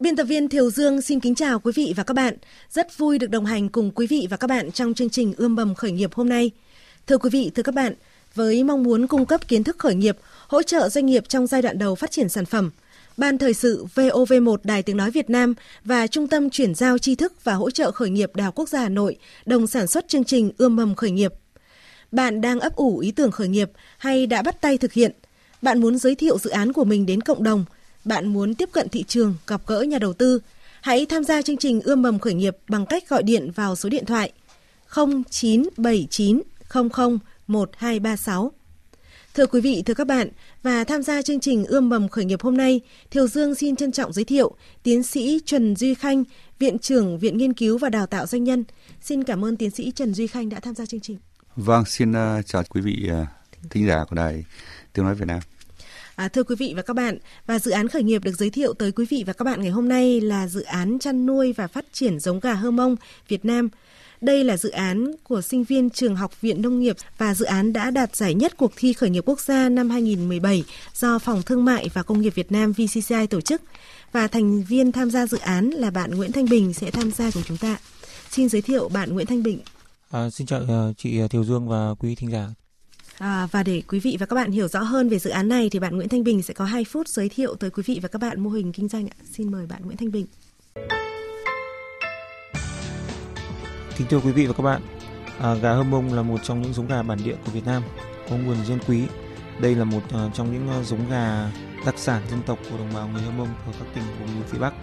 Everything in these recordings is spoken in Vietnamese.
Biên tập viên Thiều Dương xin kính chào quý vị và các bạn. Rất vui được đồng hành cùng quý vị và các bạn trong chương trình Ươm mầm khởi nghiệp hôm nay. Thưa quý vị, thưa các bạn, với mong muốn cung cấp kiến thức khởi nghiệp, hỗ trợ doanh nghiệp trong giai đoạn đầu phát triển sản phẩm, Ban Thời sự VOV1 Đài Tiếng Nói Việt Nam và Trung tâm Chuyển giao tri thức và hỗ trợ khởi nghiệp Đại học Quốc gia Hà Nội đồng sản xuất chương trình Ươm mầm khởi nghiệp. Bạn đang ấp ủ ý tưởng khởi nghiệp hay đã bắt tay thực hiện? Bạn muốn giới thiệu dự án của mình đến cộng đồng – bạn muốn tiếp cận thị trường, gặp gỡ nhà đầu tư, hãy tham gia chương trình ươm mầm khởi nghiệp bằng cách gọi điện vào số điện thoại 0979 00 1236. Thưa quý vị, thưa các bạn, và tham gia chương trình ươm mầm khởi nghiệp hôm nay, Thiều Dương xin trân trọng giới thiệu tiến sĩ Trần Duy Khanh, Viện trưởng Viện Nghiên cứu và Đào tạo Doanh nhân. Xin cảm ơn tiến sĩ Trần Duy Khanh đã tham gia chương trình. Vâng, xin uh, chào quý vị uh, thính giả của Đài Tiếng Nói Việt Nam. À, thưa quý vị và các bạn, và dự án khởi nghiệp được giới thiệu tới quý vị và các bạn ngày hôm nay là dự án chăn nuôi và phát triển giống gà hơ mông Việt Nam. Đây là dự án của sinh viên trường học Viện Nông nghiệp và dự án đã đạt giải nhất cuộc thi khởi nghiệp quốc gia năm 2017 do Phòng Thương mại và Công nghiệp Việt Nam VCCI tổ chức. Và thành viên tham gia dự án là bạn Nguyễn Thanh Bình sẽ tham gia cùng chúng ta. Xin giới thiệu bạn Nguyễn Thanh Bình. À, xin chào uh, chị Thiều Dương và quý thính giả. À, và để quý vị và các bạn hiểu rõ hơn về dự án này thì bạn Nguyễn Thanh Bình sẽ có 2 phút giới thiệu tới quý vị và các bạn mô hình kinh doanh ạ. Xin mời bạn Nguyễn Thanh Bình. Kính thưa quý vị và các bạn, à, gà hâm mông là một trong những giống gà bản địa của Việt Nam, có nguồn gen quý. Đây là một uh, trong những uh, giống gà đặc sản dân tộc của đồng bào người hơm Mông ở các tỉnh vùng núi phía Bắc.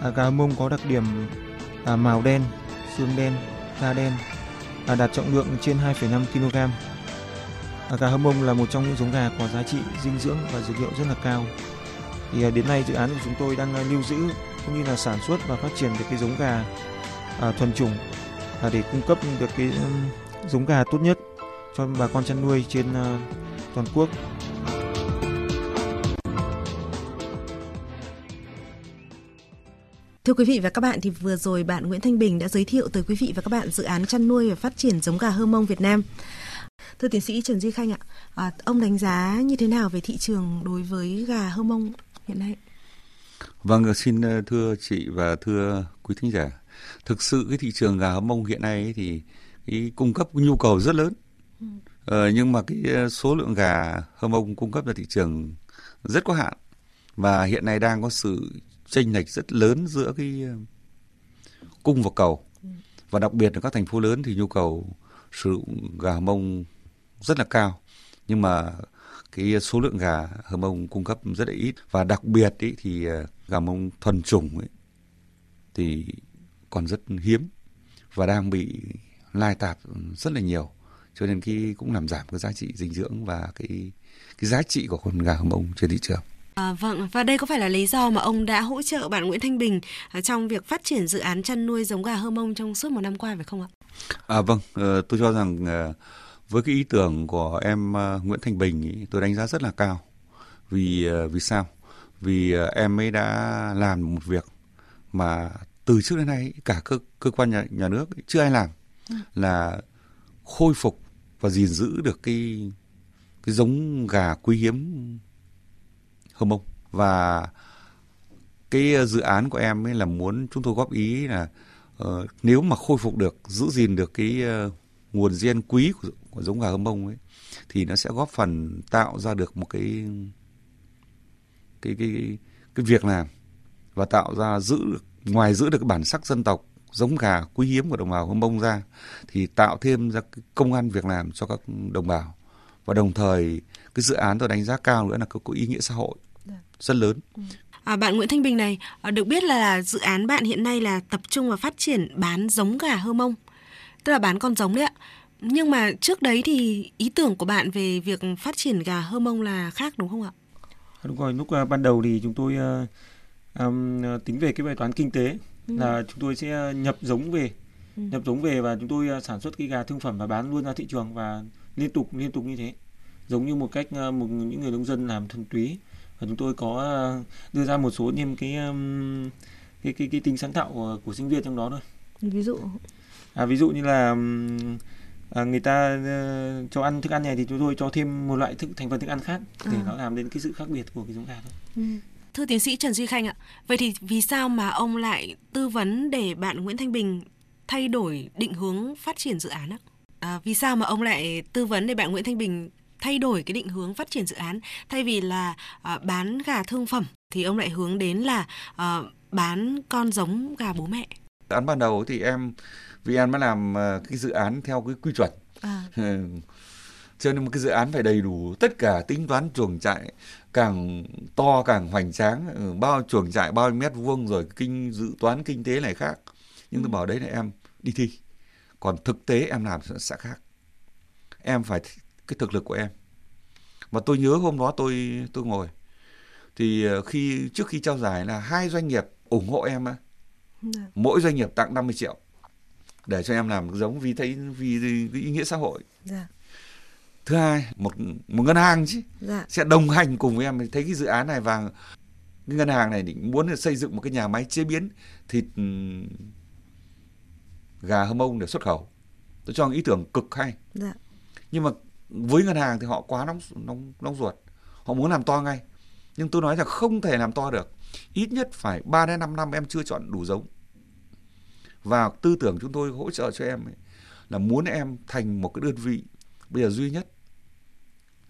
À, gà hâm mông có đặc điểm à, màu đen, xương đen, da đen, à, đạt trọng lượng trên 2,5 kg gà hâm mông là một trong những giống gà có giá trị dinh dưỡng và dược liệu rất là cao. Thì à, đến nay dự án của chúng tôi đang à, lưu giữ cũng như là sản xuất và phát triển được cái giống gà à, thuần chủng à, để cung cấp được cái giống gà tốt nhất cho bà con chăn nuôi trên à, toàn quốc. Thưa quý vị và các bạn thì vừa rồi bạn Nguyễn Thanh Bình đã giới thiệu tới quý vị và các bạn dự án chăn nuôi và phát triển giống gà hơ mông Việt Nam. Thưa tiến sĩ Trần Duy Khanh ạ, à, ông đánh giá như thế nào về thị trường đối với gà hơ mông hiện nay? Vâng, xin ờ, thưa chị và thưa quý thính giả. Thực sự cái thị trường gà hơ mông hiện nay ấy thì cái cung cấp nhu cầu rất lớn. Ừ. Ờ, nhưng mà cái ờ, số lượng gà hơ mông cung cấp ra thị trường rất có hạn và hiện nay đang có sự chênh lệch rất lớn giữa cái ờ, cung và cầu. Ừ. Và đặc biệt là các thành phố lớn thì nhu cầu sử dụng gà mông rất là cao nhưng mà cái số lượng gà hờ mông cung cấp rất là ít và đặc biệt ý, thì ờ, gà mông thuần chủng ấy, thì còn rất hiếm và đang bị lai tạp rất là nhiều cho nên cái cũng làm giảm cái giá trị dinh dưỡng và cái cái giá trị của con gà hờ mông trên thị trường. À, vâng, và đây có phải là lý do mà ông đã hỗ trợ bạn Nguyễn Thanh Bình à, trong việc phát triển dự án chăn nuôi giống gà hơ mông trong suốt một năm qua phải không ạ? À vâng, ờ, tôi cho rằng ờ, với cái ý tưởng của em ờ, Nguyễn Thanh Bình ý, tôi đánh giá rất là cao. Vì vì sao? Vì em ấy đã làm một việc mà từ trước đến nay cả cơ cơ quan nhà, nhà nước chưa ai làm ừ. là khôi phục và gìn giữ được cái cái giống gà quý hiếm hơ mông và cái dự án của em ấy là muốn chúng tôi góp ý là uh, nếu mà khôi phục được giữ gìn được cái uh, nguồn gen quý của, của giống gà hâm mông ấy thì nó sẽ góp phần tạo ra được một cái cái cái cái việc làm và tạo ra giữ được ngoài giữ được cái bản sắc dân tộc giống gà quý hiếm của đồng bào hâm mông ra thì tạo thêm ra cái công an việc làm cho các đồng bào và đồng thời cái dự án tôi đánh giá cao nữa là có, có ý nghĩa xã hội dạ. rất lớn. À, bạn Nguyễn Thanh Bình này, à, được biết là dự án bạn hiện nay là tập trung vào phát triển bán giống gà hơ mông, tức là bán con giống đấy ạ. Nhưng mà trước đấy thì ý tưởng của bạn về việc phát triển gà hơ mông là khác đúng không ạ? Đúng rồi, lúc uh, ban đầu thì chúng tôi uh, um, tính về cái bài toán kinh tế ừ. là chúng tôi sẽ nhập giống về ừ. nhập giống về và chúng tôi sản xuất cái gà thương phẩm và bán luôn ra thị trường và liên tục liên tục như thế giống như một cách một những người nông dân làm thuần túy và chúng tôi có đưa ra một số thêm cái cái cái, cái tính sáng tạo của, của sinh viên trong đó thôi ví dụ à, ví dụ như là à, người ta uh, cho ăn thức ăn này thì chúng tôi cho thêm một loại thức thành phần thức ăn khác để à. nó làm đến cái sự khác biệt của cái giống gà thôi. Ừ. Thưa tiến sĩ Trần Duy Khanh ạ, vậy thì vì sao mà ông lại tư vấn để bạn Nguyễn Thanh Bình thay đổi định hướng phát triển dự án ạ? À, vì sao mà ông lại tư vấn để bạn Nguyễn Thanh Bình thay đổi cái định hướng phát triển dự án thay vì là à, bán gà thương phẩm thì ông lại hướng đến là à, bán con giống gà bố mẹ. Dự án ban đầu thì em vì em mới làm à, cái dự án theo cái quy chuẩn. À. cho nên một cái dự án phải đầy đủ tất cả tính toán chuồng trại càng to càng hoành tráng ừ, bao chuồng trại bao mét vuông rồi kinh dự toán kinh tế này khác nhưng tôi ừ. bảo đấy là em đi thi còn thực tế em làm sẽ khác em phải cái thực lực của em và tôi nhớ hôm đó tôi tôi ngồi thì ờ, khi trước khi trao giải là hai doanh nghiệp ủng hộ em á dạ. mỗi doanh nghiệp tặng 50 triệu để cho em làm giống vì thấy vì, vì ý nghĩa xã hội dạ. thứ hai một một ngân hàng chứ dạ. sẽ đồng hành cùng với em thấy cái dự án này và cái ngân hàng này định muốn xây dựng một cái nhà máy chế biến thịt gà hâm mông để xuất khẩu tôi cho ý tưởng cực hay dạ. nhưng mà với ngân hàng thì họ quá nóng nóng nóng ruột. Họ muốn làm to ngay. Nhưng tôi nói là không thể làm to được. Ít nhất phải 3 đến 5 năm em chưa chọn đủ giống. Và tư tưởng chúng tôi hỗ trợ cho em ấy, là muốn em thành một cái đơn vị. Bây giờ duy nhất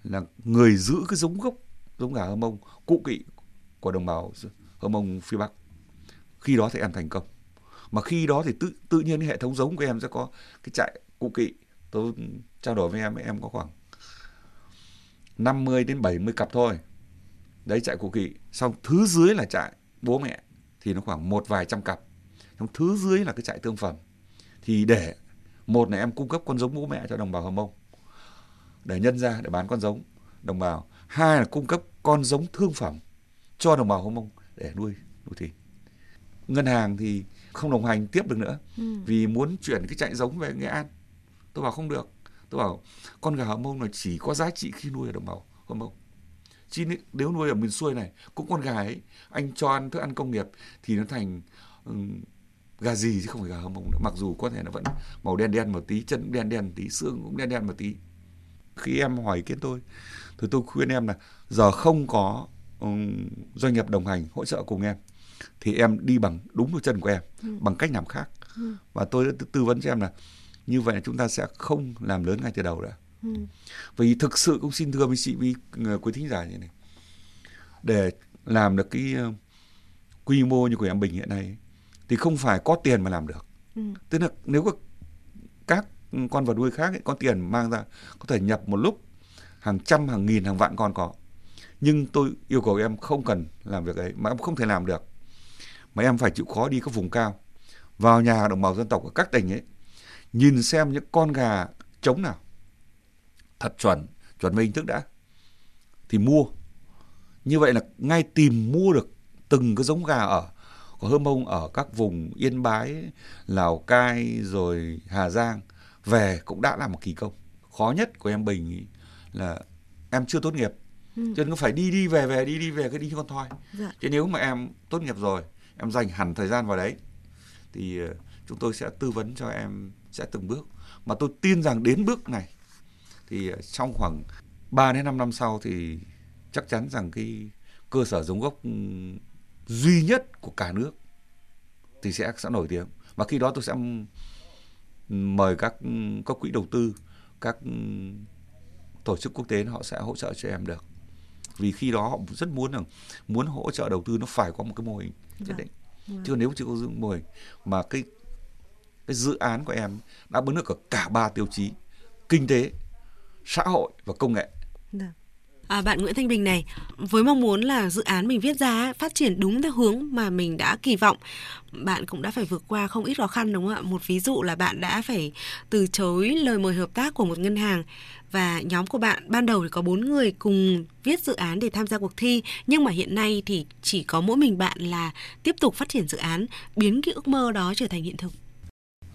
là người giữ cái giống gốc giống gà hơ mông cụ kỵ của đồng bào hơ mông phía bắc. Khi đó thì em thành công. Mà khi đó thì tự tự nhiên hệ thống giống của em sẽ có cái trại cụ kỵ tôi trao đổi với em em có khoảng 50 đến 70 cặp thôi. Đấy trại cụ kỵ. Xong thứ dưới là trại bố mẹ thì nó khoảng một vài trăm cặp. Xong thứ dưới là cái trại thương phẩm. Thì để một là em cung cấp con giống bố mẹ cho đồng bào hờ mông để nhân ra để bán con giống đồng bào. Hai là cung cấp con giống thương phẩm cho đồng bào hờ mông để nuôi nuôi thịt. Ngân hàng thì không đồng hành tiếp được nữa ừ. vì muốn chuyển cái trại giống về nghệ an. Tôi bảo không được tôi bảo con gà hờ mông là chỉ có giá trị khi nuôi ở đồng bào hờ mông chứ nếu nuôi ở miền xuôi này cũng con gà ấy anh cho ăn thức ăn công nghiệp thì nó thành um, gà gì chứ không phải gà hầm mông nữa mặc dù có thể nó vẫn màu đen đen một tí chân cũng đen đen một tí xương cũng đen đen một tí khi em hỏi ý kiến tôi thì tôi khuyên em là giờ không có um, doanh nghiệp đồng hành hỗ trợ cùng em thì em đi bằng đúng đôi chân của em ừ. bằng cách làm khác ừ. và tôi đã tư vấn cho em là như vậy là chúng ta sẽ không làm lớn ngay từ đầu nữa ừ. vì thực sự cũng xin thưa với chị với ờ, quý thính giả như này để làm được cái uh, quy mô như của em Bình hiện nay thì không phải có tiền mà làm được ừ. tức là nếu có các con vật nuôi khác ấy, có tiền mang ra có thể nhập một lúc hàng trăm hàng nghìn hàng vạn con có nhưng tôi yêu cầu em không cần làm việc ấy mà em không thể làm được mà em phải chịu khó đi các vùng cao vào nhà đồng bào dân tộc ở các tỉnh ấy nhìn xem những con gà trống nào. Thật chuẩn chuẩn về hình thức đã. Thì mua. Như vậy là ngay tìm mua được từng cái giống gà ở có hơ mông ở các vùng yên bái lào cai rồi hà giang về cũng đã là một kỳ công. Khó nhất của em bình ý là em chưa tốt nghiệp. Ừ. cho nên phải đi đi về về đi đi về cái đi con thoi. Dạ. chứ nếu mà em tốt nghiệp rồi em dành hẳn thời gian vào đấy thì ờ, chúng tôi sẽ tư vấn cho em sẽ từng bước mà tôi tin rằng đến bước này thì ờ, trong khoảng 3 đến 5 năm sau thì chắc chắn rằng cái cơ sở giống gốc duy nhất của cả nước thì sẽ sẽ nổi tiếng và khi đó tôi sẽ mời các các quỹ đầu tư các tổ chức quốc tế họ sẽ hỗ trợ cho em được vì khi đó họ rất muốn rằng muốn hỗ trợ đầu tư nó phải có một cái mô hình nhất dạ. định vâng. chứ nếu chưa có mô hình mà cái cái dự án của em đã bấn được ở cả ba tiêu chí kinh tế xã hội và công nghệ. Vâng. À, bạn Nguyễn Thanh Bình này, với mong muốn là dự án mình viết ra phát triển đúng theo hướng mà mình đã kỳ vọng, bạn cũng đã phải vượt qua không ít khó khăn đúng không ạ? Một ví dụ là bạn đã phải từ chối lời mời hợp tác của một ngân hàng và nhóm của bạn ban đầu thì có bốn người cùng viết dự án để tham gia cuộc thi nhưng mà hiện nay thì chỉ có mỗi mình bạn là tiếp tục phát triển dự án biến cái ước mơ đó trở thành hiện thực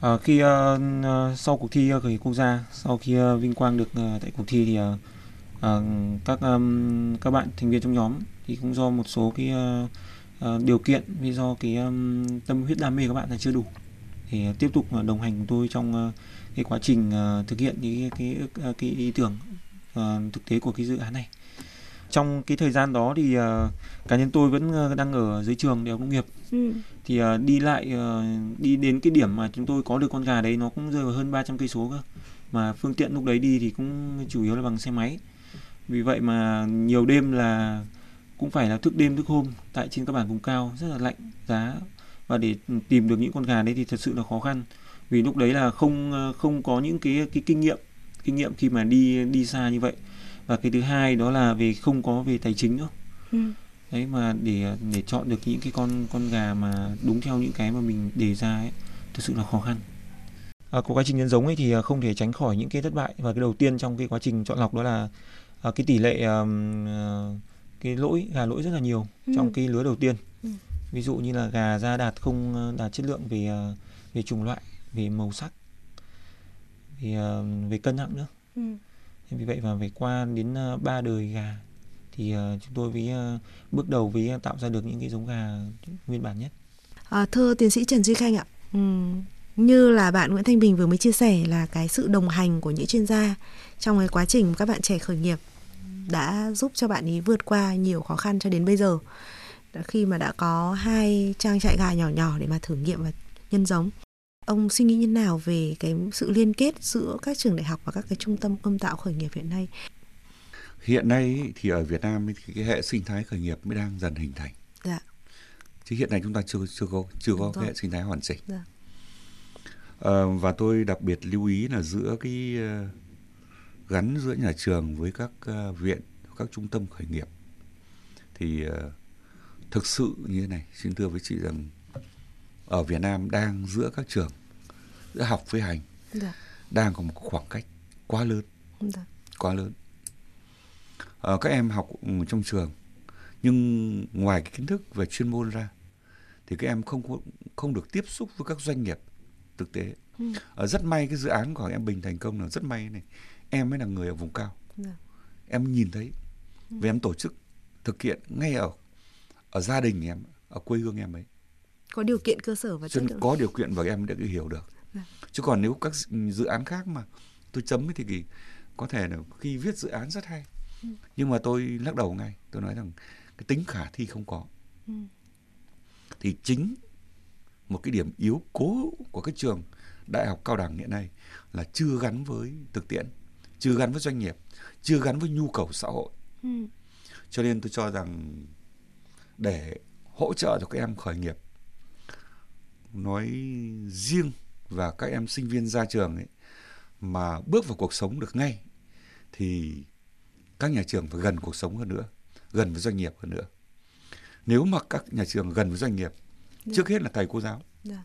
À, khi uh, sau cuộc thi khởi nghiệp quốc gia, sau khi uh, vinh quang được uh, tại cuộc thi thì uh, các um, các bạn thành viên trong nhóm thì cũng do một số cái uh, uh, điều kiện vì do cái um, tâm huyết đam mê các bạn là chưa đủ thì uh, tiếp tục uh, đồng hành cùng tôi trong uh, cái quá trình uh, thực hiện cái cái cái, cái ý tưởng uh, thực tế của cái dự án này trong cái thời gian đó thì uh, cá nhân tôi vẫn uh, đang ở dưới trường đại học nông nghiệp ừ thì uh, đi lại uh, đi đến cái điểm mà chúng tôi có được con gà đấy nó cũng rơi vào hơn 300 cây số cơ. Mà phương tiện lúc đấy đi thì cũng chủ yếu là bằng xe máy. Vì vậy mà nhiều đêm là cũng phải là thức đêm thức hôm tại trên các bản vùng cao rất là lạnh giá. Và để tìm được những con gà đấy thì thật sự là khó khăn. Vì lúc đấy là không ờ, không có những cái cái kinh nghiệm kinh nghiệm khi mà đi đi xa như vậy. Và cái thứ hai đó là về không có về tài chính nữa. Ừ đấy mà để để chọn được những cái con con gà mà đúng theo những cái mà mình đề ra ấy thực sự là khó khăn. À, của quá trình nhân giống ấy thì không thể tránh khỏi những cái thất bại. Và cái đầu tiên trong cái quá trình chọn lọc đó là à, cái tỷ lệ um, cái lỗi gà lỗi rất là nhiều ừ. trong cái lứa đầu tiên. Ừ. ví dụ như là gà ra đạt không đạt chất lượng về về chủng loại về màu sắc về về cân nặng nữa. Ừ. Vì vậy mà phải qua đến ba đời gà thì uh, chúng tôi với uh, bước đầu với uh, tạo ra được những cái giống gà nguyên bản nhất. À, thưa tiến sĩ Trần Duy Khanh ạ, ừ, như là bạn Nguyễn Thanh Bình vừa mới chia sẻ là cái sự đồng hành của những chuyên gia trong cái quá trình các bạn trẻ khởi nghiệp đã giúp cho bạn ấy vượt qua nhiều khó khăn cho đến bây giờ. Khi mà đã có hai trang trại gà nhỏ nhỏ để mà thử nghiệm và nhân giống Ông suy nghĩ như nào về cái sự liên kết giữa các trường đại học và các cái trung tâm ươm tạo khởi nghiệp hiện nay? Hiện nay thì ở Việt Nam thì cái hệ sinh thái khởi nghiệp mới đang dần hình thành. Dạ. Chứ hiện nay chúng ta chưa chưa có chưa có cái hệ sinh thái hoàn chỉnh. Dạ. À, và tôi đặc biệt lưu ý là giữa cái uh, gắn giữa nhà trường với các uh, viện, các trung tâm khởi nghiệp thì uh, thực sự như thế này, xin thưa với chị rằng ở Việt Nam đang giữa các trường giữa học với hành dạ. đang có một khoảng cách quá lớn dạ. quá lớn à, các em học trong trường nhưng ngoài cái kiến thức về chuyên môn ra thì các em không không được tiếp xúc với các doanh nghiệp thực tế ừ. à, rất may cái dự án của em Bình thành công là rất may này em mới là người ở vùng cao dạ. em nhìn thấy ừ. và em tổ chức thực hiện ngay ở ở gia đình em ở quê hương em ấy có điều kiện cơ sở và chất lượng có điều kiện và em đã hiểu được à. chứ còn nếu các dự án khác mà tôi chấm thì có thể là khi viết dự án rất hay ừ. nhưng mà tôi lắc đầu ngay tôi nói rằng cái tính khả thi không có ừ. thì chính một cái điểm yếu cố của cái trường đại học cao đẳng hiện nay là chưa gắn với thực tiễn chưa gắn với doanh nghiệp chưa gắn với nhu cầu xã hội ừ. cho nên tôi cho rằng để hỗ trợ cho các em khởi nghiệp nói riêng và các em sinh viên ra trường ấy mà bước vào cuộc sống được ngay thì các nhà trường phải gần cuộc sống hơn nữa, gần với doanh nghiệp hơn nữa. Nếu mà các nhà trường gần với doanh nghiệp, yeah. trước hết là thầy cô giáo. Yeah.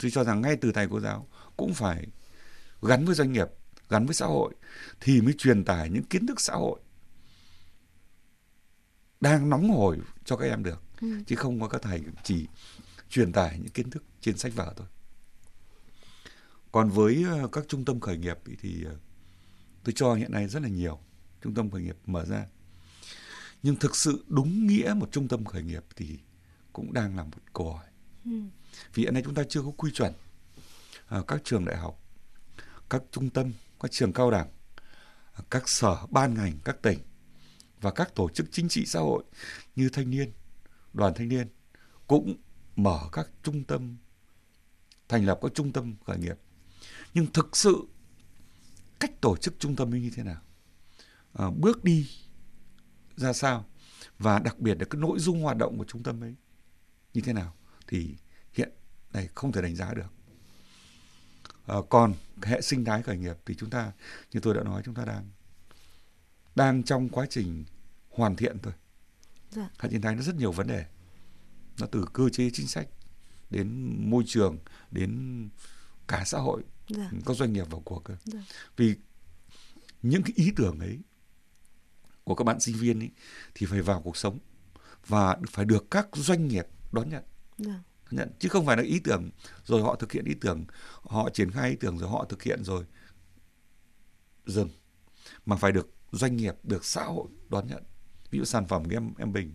Tôi cho rằng ngay từ thầy cô giáo cũng phải gắn với doanh nghiệp, gắn với xã hội thì mới truyền tải những kiến thức xã hội đang nóng hổi cho các em được. Ừ. Chứ không có các thầy chỉ truyền tải những kiến thức trên sách vở thôi còn với ờ, các trung tâm khởi nghiệp thì ờ, tôi cho hiện nay rất là nhiều trung tâm khởi nghiệp mở ra. Nhưng thực sự đúng nghĩa một trung tâm khởi nghiệp thì cũng đang là một câu hỏi. Ừ. vì hiện nay chúng ta chưa có quy chuẩn à, các trường đại học các trung tâm các trường cao đẳng các sở ban ngành các tỉnh và các tổ chức chính trị xã hội như thanh niên đoàn thanh niên cũng mở các trung tâm thành lập các trung tâm khởi nghiệp. Nhưng thực sự cách tổ chức trung tâm như thế nào à, bước đi ra sao? Và đặc biệt là cái nội dung hoạt động của trung tâm ấy như thế nào? Thì hiện này không thể đánh giá được. À, còn hệ sinh thái khởi nghiệp thì chúng ta như tôi đã nói chúng ta đang đang trong quá trình hoàn thiện thôi. Dạ. hệ sinh thái nó rất nhiều vấn đề. Nó từ cơ chế chính sách đến môi trường đến cả xã hội. Dạ. có doanh nghiệp vào cuộc cơ. Dạ. vì những cái ý tưởng ấy của các bạn sinh viên ấy thì phải vào cuộc sống và phải được các doanh nghiệp đón nhận. Dạ. nhận chứ không phải là ý tưởng rồi họ thực hiện ý tưởng họ triển khai ý tưởng rồi họ thực hiện rồi dừng mà phải được doanh nghiệp được xã hội đón nhận. Ví dụ sản phẩm của em em bình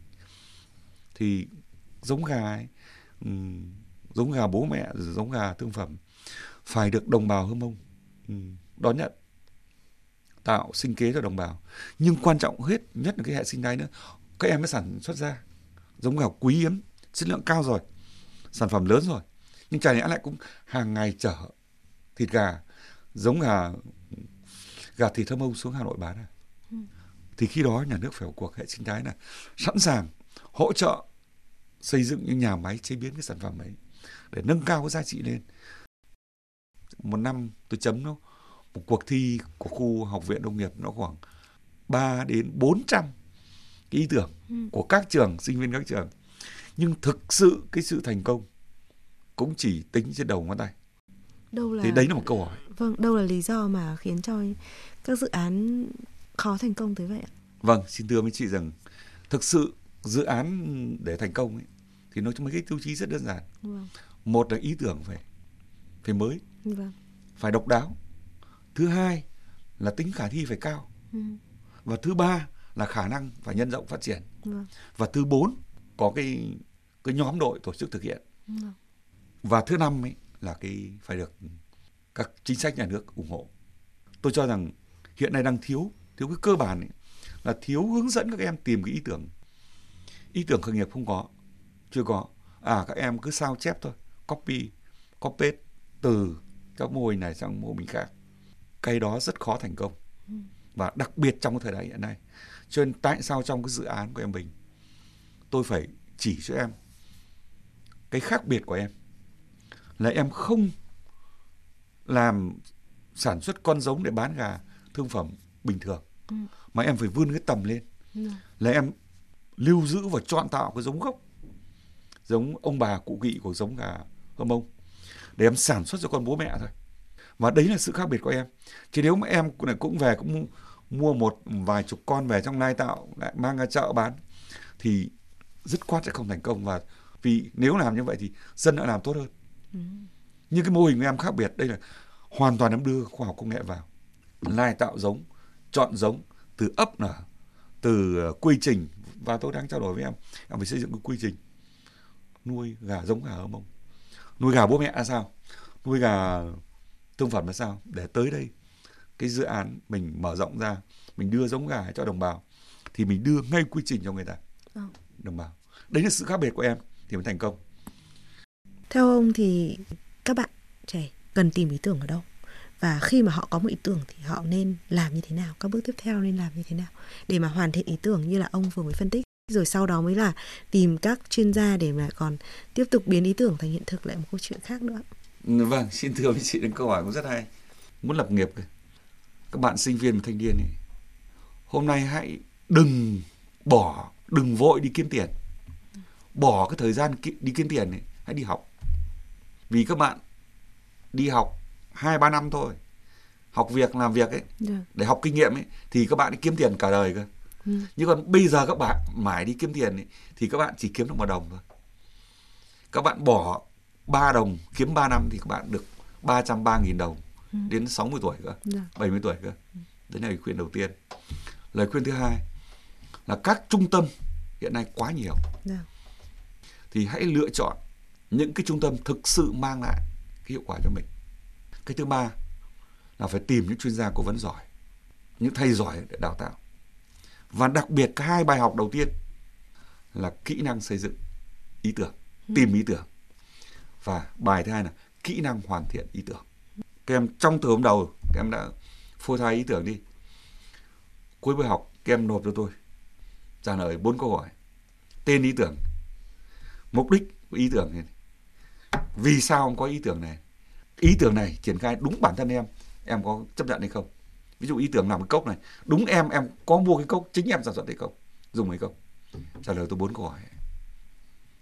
thì giống gà ấy, giống gà bố mẹ giống gà thương phẩm phải được đồng bào hơ mông đón nhận tạo sinh kế cho đồng bào nhưng quan trọng hết nhất là cái hệ sinh thái nữa các em mới sản xuất ra giống gà quý hiếm chất lượng cao rồi sản phẩm lớn rồi nhưng chả nhẽ lại cũng hàng ngày chở thịt gà giống gà gà thịt thơm âu xuống Hà Nội bán à? Ừ. Thì khi đó nhà nước phải vào cuộc hệ sinh thái là sẵn sàng hỗ trợ xây dựng những nhà máy chế biến cái sản phẩm ấy để nâng cao cái giá trị lên. Một năm tôi chấm nó một cuộc thi của khu học viện nông nghiệp nó khoảng 3 đến 400 cái ý tưởng ừ. của các trường, sinh viên các trường. Nhưng thực sự cái sự thành công cũng chỉ tính trên đầu ngón tay. Đâu là Thì đấy là một câu hỏi. Vâng, đâu là lý do mà khiến cho các dự án khó thành công tới vậy ạ? Vâng, xin thưa với chị rằng thực sự dự án để thành công ấy, thì nó mấy cái tiêu chí rất đơn giản. Vâng. Một là ý tưởng phải phải mới, vâng. phải độc đáo. Thứ hai là tính khả thi phải cao. Ừ. Và thứ ba là khả năng và nhân rộng phát triển. Vâng. Và thứ bốn có cái cái nhóm đội tổ chức thực hiện. Vâng. Và thứ năm ấy là cái phải được các chính sách nhà nước ủng hộ. Tôi cho rằng hiện nay đang thiếu thiếu cái cơ bản ấy, là thiếu hướng dẫn các em tìm cái ý tưởng. Ý tưởng khởi nghiệp không có, chưa có. À các em cứ sao chép thôi, copy, copy từ các mô hình này sang mô hình khác. Cái đó rất khó thành công. Và đặc biệt trong cái thời đại hiện nay. Cho nên tại sao trong cái dự án của em Bình tôi phải chỉ cho em cái khác biệt của em là em không làm sản xuất con giống để bán gà thương phẩm bình thường ừ. mà em phải vươn cái tầm lên ừ. là em lưu giữ và chọn tạo cái giống gốc giống ông bà cụ kỵ của giống gà hâm mông để em sản xuất cho con bố mẹ thôi và đấy là sự khác biệt của em. Chứ nếu mà em cũng về cũng mua một vài chục con về trong lai tạo lại mang ra chợ bán thì dứt khoát sẽ không thành công. Và vì nếu làm như vậy thì dân đã làm tốt hơn. Ừ. nhưng cái mô hình của em khác biệt đây là hoàn toàn em đưa khoa học công nghệ vào. Lai tạo giống chọn giống từ ấp nở từ ờ, quy trình. Và tôi đang trao đổi với em em phải xây dựng cái quy trình. Nuôi gà giống gà ở mông. Nuôi gà bố mẹ là sao? Nuôi gà thương phẩm là sao? Để tới đây cái dự án mình mở rộng ra mình đưa giống gà cho đồng bào thì mình đưa ngay quy trình cho người ta. Ừ. đồng bào. Đấy là sự khác biệt của em thì mới thành công. Theo ông thì các bạn trẻ cần tìm ý tưởng ở đâu? Và khi mà họ có một ý tưởng thì họ nên làm như thế nào? Các bước tiếp theo nên làm như thế nào? Để mà hoàn thiện ý tưởng như là ông vừa mới phân tích. Rồi sau đó mới là tìm các chuyên gia để mà còn tiếp tục biến ý tưởng thành hiện thực lại một câu chuyện khác nữa vâng xin thưa với chị đến câu hỏi cũng rất hay muốn lập nghiệp các bạn sinh viên và thanh niên này hôm nay hãy đừng bỏ đừng vội đi kiếm tiền bỏ cái thời gian đi kiếm tiền này hãy đi học vì các bạn đi học hai ba năm thôi học việc làm việc ấy yeah. Dạ. để học kinh nghiệm ấy thì các bạn đi kiếm tiền cả đời cơ ừ. nhưng còn bây giờ các bạn mãi đi kiếm tiền ấy, thì các bạn chỉ kiếm được một đồng thôi các bạn bỏ 3 đồng kiếm 3 năm thì các bạn được 303 nghìn đồng ừ. đến 60 tuổi cơ. Dạ. 70 tuổi cơ. Ừ. Đấy là lời khuyên đầu tiên. Lời khuyên thứ hai là các trung tâm hiện nay quá nhiều. Dạ. Thì hãy lựa chọn những cái trung tâm thực sự mang lại cái hiệu quả cho mình cái thứ ba là phải tìm những chuyên gia cố vấn giỏi những thầy giỏi để đào tạo và đặc biệt cái hai bài học đầu tiên là kỹ năng xây dựng ý tưởng ừ. tìm ý tưởng và bài thứ hai là kỹ năng hoàn thiện ý tưởng. Các em trong từ hôm đầu, các em đã phô thai ý tưởng đi. Cuối buổi học, các em nộp cho tôi, trả lời bốn câu hỏi. Tên ý tưởng, mục đích của ý tưởng này. Vì sao ông có ý tưởng này? Ý tưởng này triển khai đúng bản thân em em có chấp nhận hay không? Ví dụ ý tưởng làm cái cốc này, đúng em em có mua cái cốc, chính em sản xuất hay không? Dùng hay không? Trả lời tôi bốn câu hỏi.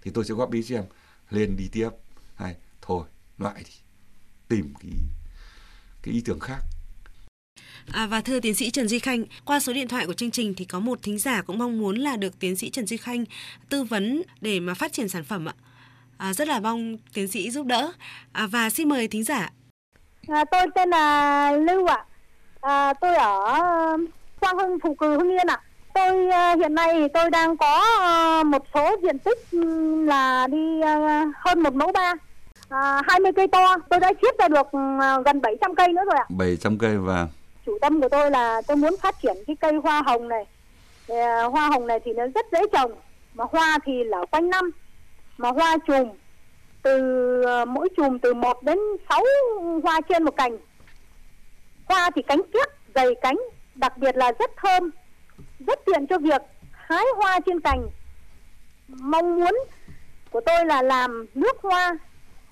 Thì tôi sẽ góp ý cho em, lên đi tiếp hay thôi loại thì tìm cái cái ý tưởng khác À, và thưa tiến sĩ Trần Duy Khanh, qua số điện thoại của chương trình thì có một thính giả cũng mong muốn là được tiến sĩ Trần Duy Khanh tư vấn để mà phát triển sản phẩm ạ. À, rất là mong tiến sĩ giúp đỡ. À, và xin mời thính giả. À, tôi tên là Lưu ạ. À, tôi ở Quang Hưng, Phù Cử, Hưng Yên ạ. Tôi uh, hiện nay thì tôi đang có uh, một số diện tích là đi hơn một mẫu ba. À, 20 cây to, tôi đã chiết ra được uh, gần 700 cây nữa rồi ạ. 700 cây và chủ tâm của tôi là tôi muốn phát triển cái cây hoa hồng này. Uh, hoa hồng này thì nó rất dễ trồng, mà hoa thì là quanh năm, mà hoa chùm từ uh, mỗi chùm từ 1 đến 6 hoa trên một cành. Hoa thì cánh kiết, dày cánh, đặc biệt là rất thơm, rất tiện cho việc hái hoa trên cành. Mong muốn của tôi là làm nước hoa,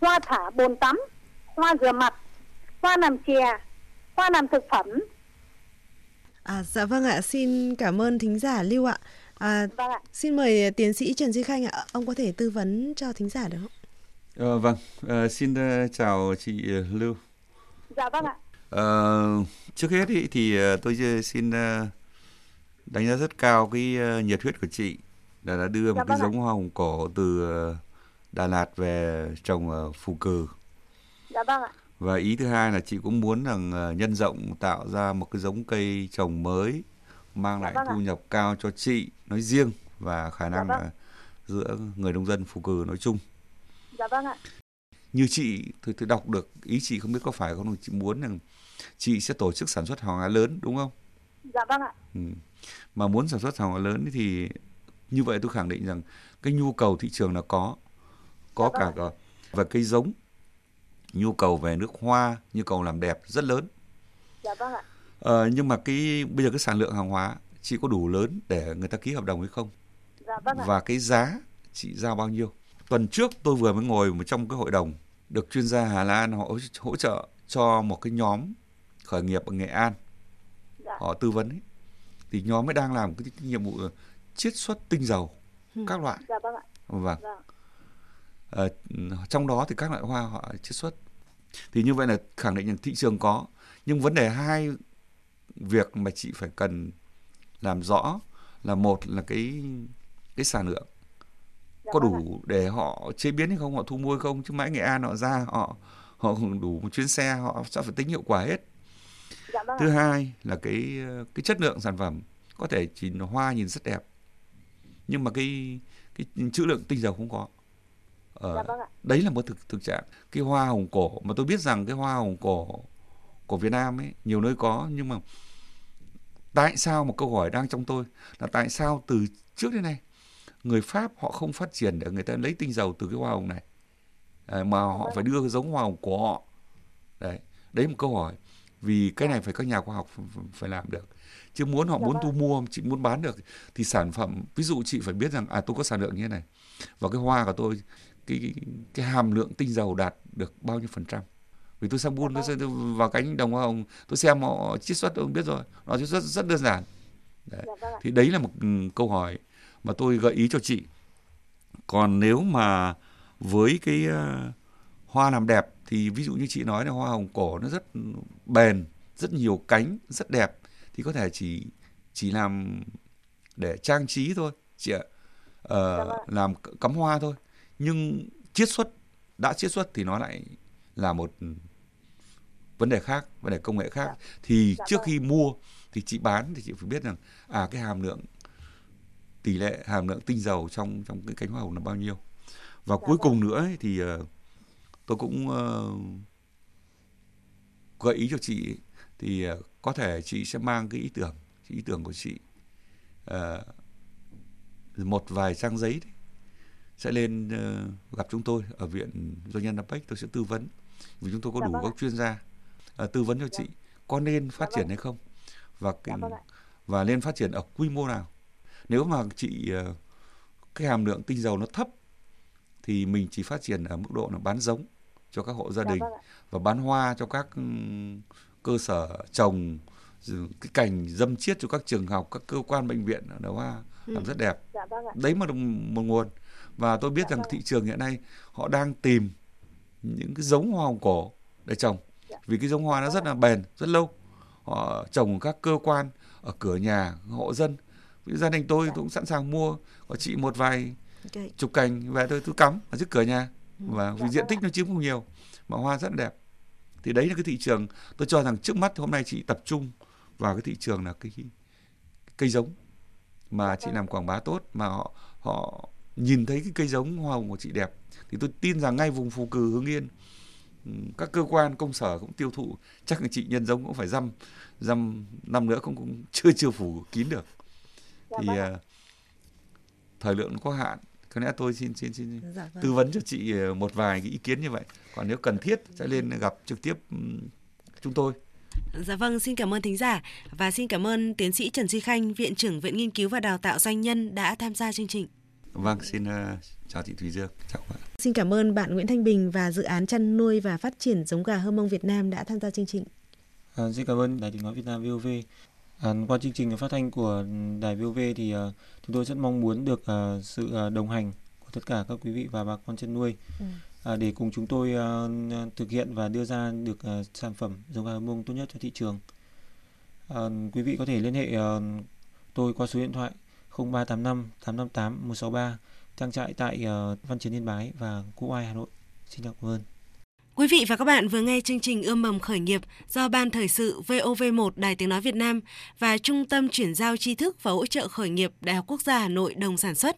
hoa thả bồn tắm, hoa rửa mặt, hoa làm chè, hoa làm thực phẩm. À, dạ vâng ạ, xin cảm ơn thính giả Lưu ạ. À, Vâng ạ. Xin mời tiến sĩ Trần Duy Khanh ạ, ông có thể tư vấn cho thính giả được không? Ờ, vâng, ờ, xin ờ, chào chị ờ, Lưu. Dạ vâng ạ. Ờ, trước hết ý, thì ờ, tôi xin ờ, đánh giá rất cao cái nhiệt huyết của chị là đã đưa Dạ một cái vâng ạ. giống hoa hồng cổ từ Đà Lạt về trồng ở Phù Cử. Dạ vâng ạ. Và ý thứ hai là chị cũng muốn rằng ờ, nhân rộng tạo ra một cái giống cây trồng mới mang Dạ lại vâng ạ. thu nhập cao cho chị nói riêng và khả năng vâng. là giữa người nông dân Phù Cử nói chung. Dạ vâng ạ. Như chị tôi, tôi đọc được ý chị không biết có phải không chị muốn rằng chị sẽ tổ chức sản xuất hàng hóa lớn đúng không? Dạ vâng ạ. Ừ. Mà muốn sản xuất hàng hóa lớn thì như vậy tôi khẳng định rằng cái nhu cầu thị trường là có có Dạ cả vâng cả và cây giống nhu cầu về nước hoa nhu cầu làm đẹp rất lớn Dạ vâng ạ. Ờ, nhưng mà cái bây giờ cái sản lượng hàng hóa chị có đủ lớn để người ta ký hợp đồng hay không Dạ vâng ạ. và cái giá chị giao bao nhiêu tuần trước tôi vừa mới ngồi một trong cái hội đồng được chuyên gia Hà Lan họ hỗ trợ cho một cái nhóm khởi nghiệp ở Nghệ An Dạ. họ tư vấn ấy. thì nhóm ấy đang làm cái, cái nhiệm vụ là chiết xuất tinh dầu Ừ. các loại Dạ vâng ạ. vâng Vâng. Ờ, trong đó thì các loại hoa họ chiết xuất. Thì như vậy là khẳng định rằng thị trường có. Nhưng vấn đề hai việc mà chị phải cần làm rõ là một là cái cái sản lượng. Dạ có vâng đủ để họ chế biến hay không họ thu mua hay không? Chứ mãi nghệ an họ ra họ họ đủ một chuyến xe họ sẽ phải tính hiệu quả hết. Dạ vâng thứ ạ. hai là cái cái chất lượng sản phẩm. Có thể chỉ hoa nhìn rất đẹp. Nhưng mà cái cái trữ lượng tinh dầu không có Ờ, Dạ vâng ạ. đấy là một thực thực trạng. Cái hoa hồng cổ mà tôi biết rằng cái hoa hồng cổ của Việt Nam ấy nhiều nơi có nhưng mà tại sao một câu hỏi đang trong tôi là tại sao từ trước đến nay người Pháp họ không phát triển để người ta lấy tinh dầu từ cái hoa hồng này? Ờ, mà họ vâng phải đưa cái giống hoa hồng của họ. Đấy đấy một câu hỏi. Vì cái này phải các nhà khoa học phải- phải làm được. Chứ muốn họ Dạ muốn vâng. thu mua chị muốn bán được thì sản phẩm ví dụ chị phải biết rằng à tôi có sản lượng như thế này. Và cái hoa của tôi cái cái, hàm lượng tinh dầu đạt được bao nhiêu phần trăm? Vì tôi sang buôn tôi sẽ vào cánh đồng hoa hồng tôi xem họ chiết xuất tôi biết rồi nó chiết xuất rất đơn giản. Dạ vâng thì đấy là một ừ, câu hỏi mà tôi gợi ý cho chị. Còn nếu mà với cái ờ, hoa làm đẹp thì ví dụ như chị nói là hoa hồng cổ nó rất bền rất nhiều cánh rất đẹp thì có thể chỉ chỉ làm để trang trí thôi chị ạ. Ờ, Dạ vâng. làm cắm hoa thôi nhưng chiết xuất đã chiết xuất thì nó lại là một vấn đề khác vấn đề công nghệ khác thì Dạ trước vâng. khi mua thì chị bán thì chị phải biết rằng à cái hàm lượng tỷ lệ hàm lượng tinh dầu trong trong cái cánh hoa hồng là bao nhiêu và Dạ cuối vâng. cùng nữa ấy, thì ờ, tôi cũng ờ, gợi ý cho chị thì ờ, có thể chị sẽ mang cái ý tưởng cái ý tưởng của chị ờ, một vài trang giấy đấy, sẽ lên ờ, gặp chúng tôi ở viện doanh nhân Apec. Tôi sẽ tư vấn vì chúng tôi có Dạ đủ vâng các chuyên gia. Ờ, tư vấn cho Dạ. chị có nên phát Dạ triển vâng. hay không? Và Dạ cái, vâng ạ. và nên phát triển ở quy mô nào? Nếu mà chị ờ, cái hàm lượng tinh dầu nó thấp thì mình chỉ phát triển ở mức độ là bán giống cho các hộ gia Dạ đình vâng và bán hoa cho các ừm, cơ sở trồng rồi cái cành dâm chiết cho các trường học các cơ quan bệnh viện ở hoa làm Ừ. rất đẹp. Dạ vâng đấy mà là một nguồn và tôi biết Dạ rằng vâng. thị trường hiện nay họ đang tìm những cái giống hoa hồng cổ để trồng Dạ. vì cái giống hoa nó rất là bền rất lâu họ trồng ở các cơ quan ở cửa nhà hộ dân gia đình tôi Dạ. tôi cũng sẵn sàng mua của chị một vài Okay. chục cành về tôi tôi cắm ở trước cửa nhà và vì diện vâng tích nó chiếm không nhiều mà hoa rất đẹp thì đấy là cái thị trường tôi cho rằng trước mắt hôm nay chị tập trung vào cái thị trường là cái cây giống mà chị làm quảng bá tốt mà họ họ nhìn thấy cái cây giống hoa hồng của chị đẹp thì tôi tin rằng ngay vùng phù cử hưng yên ừ, các cơ quan công sở cũng tiêu thụ chắc là chị nhân giống cũng phải dăm dăm năm nữa cũng cũng chưa chưa phủ kín được Dạ thì vâng. à, thời lượng nó có hạn có lẽ tôi xin xin xin Dạ vâng. tư vấn cho chị ờ, một vài cái ý kiến như vậy còn nếu cần thiết sẽ lên gặp trực tiếp ừm, chúng tôi Dạ vâng, xin cảm ơn thính giả và xin cảm ơn tiến sĩ Trần Duy Khanh, Viện trưởng Viện Nghiên cứu và Đào tạo Doanh nhân đã tham gia chương trình. Vâng xin ờ, chào chị Thùy Dương chào bạn Xin cảm ơn bạn Nguyễn Thanh Bình và dự án chăn nuôi và phát triển giống gà hơ mông Việt Nam đã tham gia chương trình. À, xin cảm ơn Đài Tiếng Nói Việt Nam VOV. À, qua chương trình phát thanh của Đài VOV thì à, chúng tôi rất mong muốn được à, sự à, đồng hành của tất cả các quý vị và bà con chăn nuôi Ừ. à, để cùng chúng tôi à, thực hiện và đưa ra được à, sản phẩm giống gà hơ mông tốt nhất cho thị trường. À, quý vị có thể liên hệ à, tôi qua số điện thoại 0385 858 163 trang trại tại ờ, Văn chiến Yên Bái và cũ Oai, Hà Nội. Xin cảm ơn. Quý vị và các bạn vừa nghe chương trình Ươm mầm khởi nghiệp do Ban Thời sự VOV1 Đài Tiếng Nói Việt Nam và Trung tâm Chuyển giao tri thức và hỗ trợ khởi nghiệp Đại học Quốc gia Hà Nội đồng sản xuất.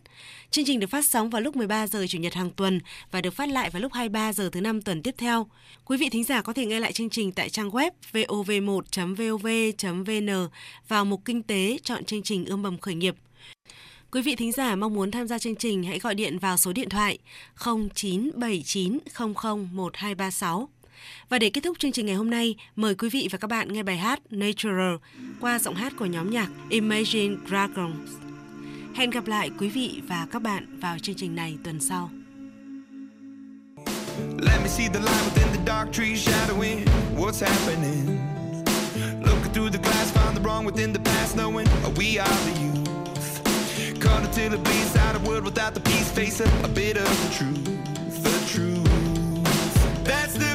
Chương trình được phát sóng vào lúc 13 giờ Chủ nhật hàng tuần và được phát lại vào lúc 23 giờ thứ năm tuần tiếp theo. Quý vị thính giả có thể nghe lại chương trình tại trang web vov1.vov.vn vào mục Kinh tế chọn chương trình Ươm mầm khởi nghiệp. Quý vị thính giả mong muốn tham gia chương trình hãy gọi điện vào số điện thoại 0979001236. Và để kết thúc chương trình ngày hôm nay, mời quý vị và các bạn nghe bài hát Natural qua giọng hát của nhóm nhạc Imagine Dragons. Hẹn gặp lại quý vị và các bạn vào chương trình này tuần sau. Let me see the light within the dark trees shadowing what's happening. Looking through the glass, find the wrong within the past, knowing we are the youth. Caught until it bleeds out a world without the peace, face a, a bit of the truth, the truth. That's the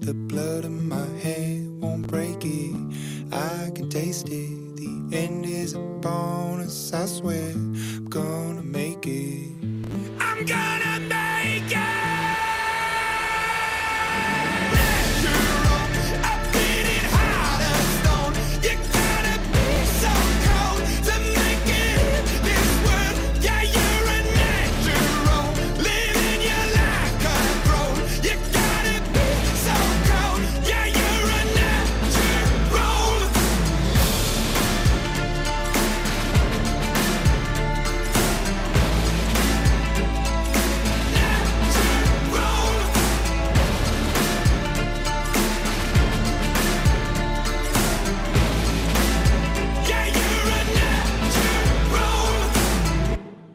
the blood in my hand, won't break it. I can taste it. The end is a bonus, I swear.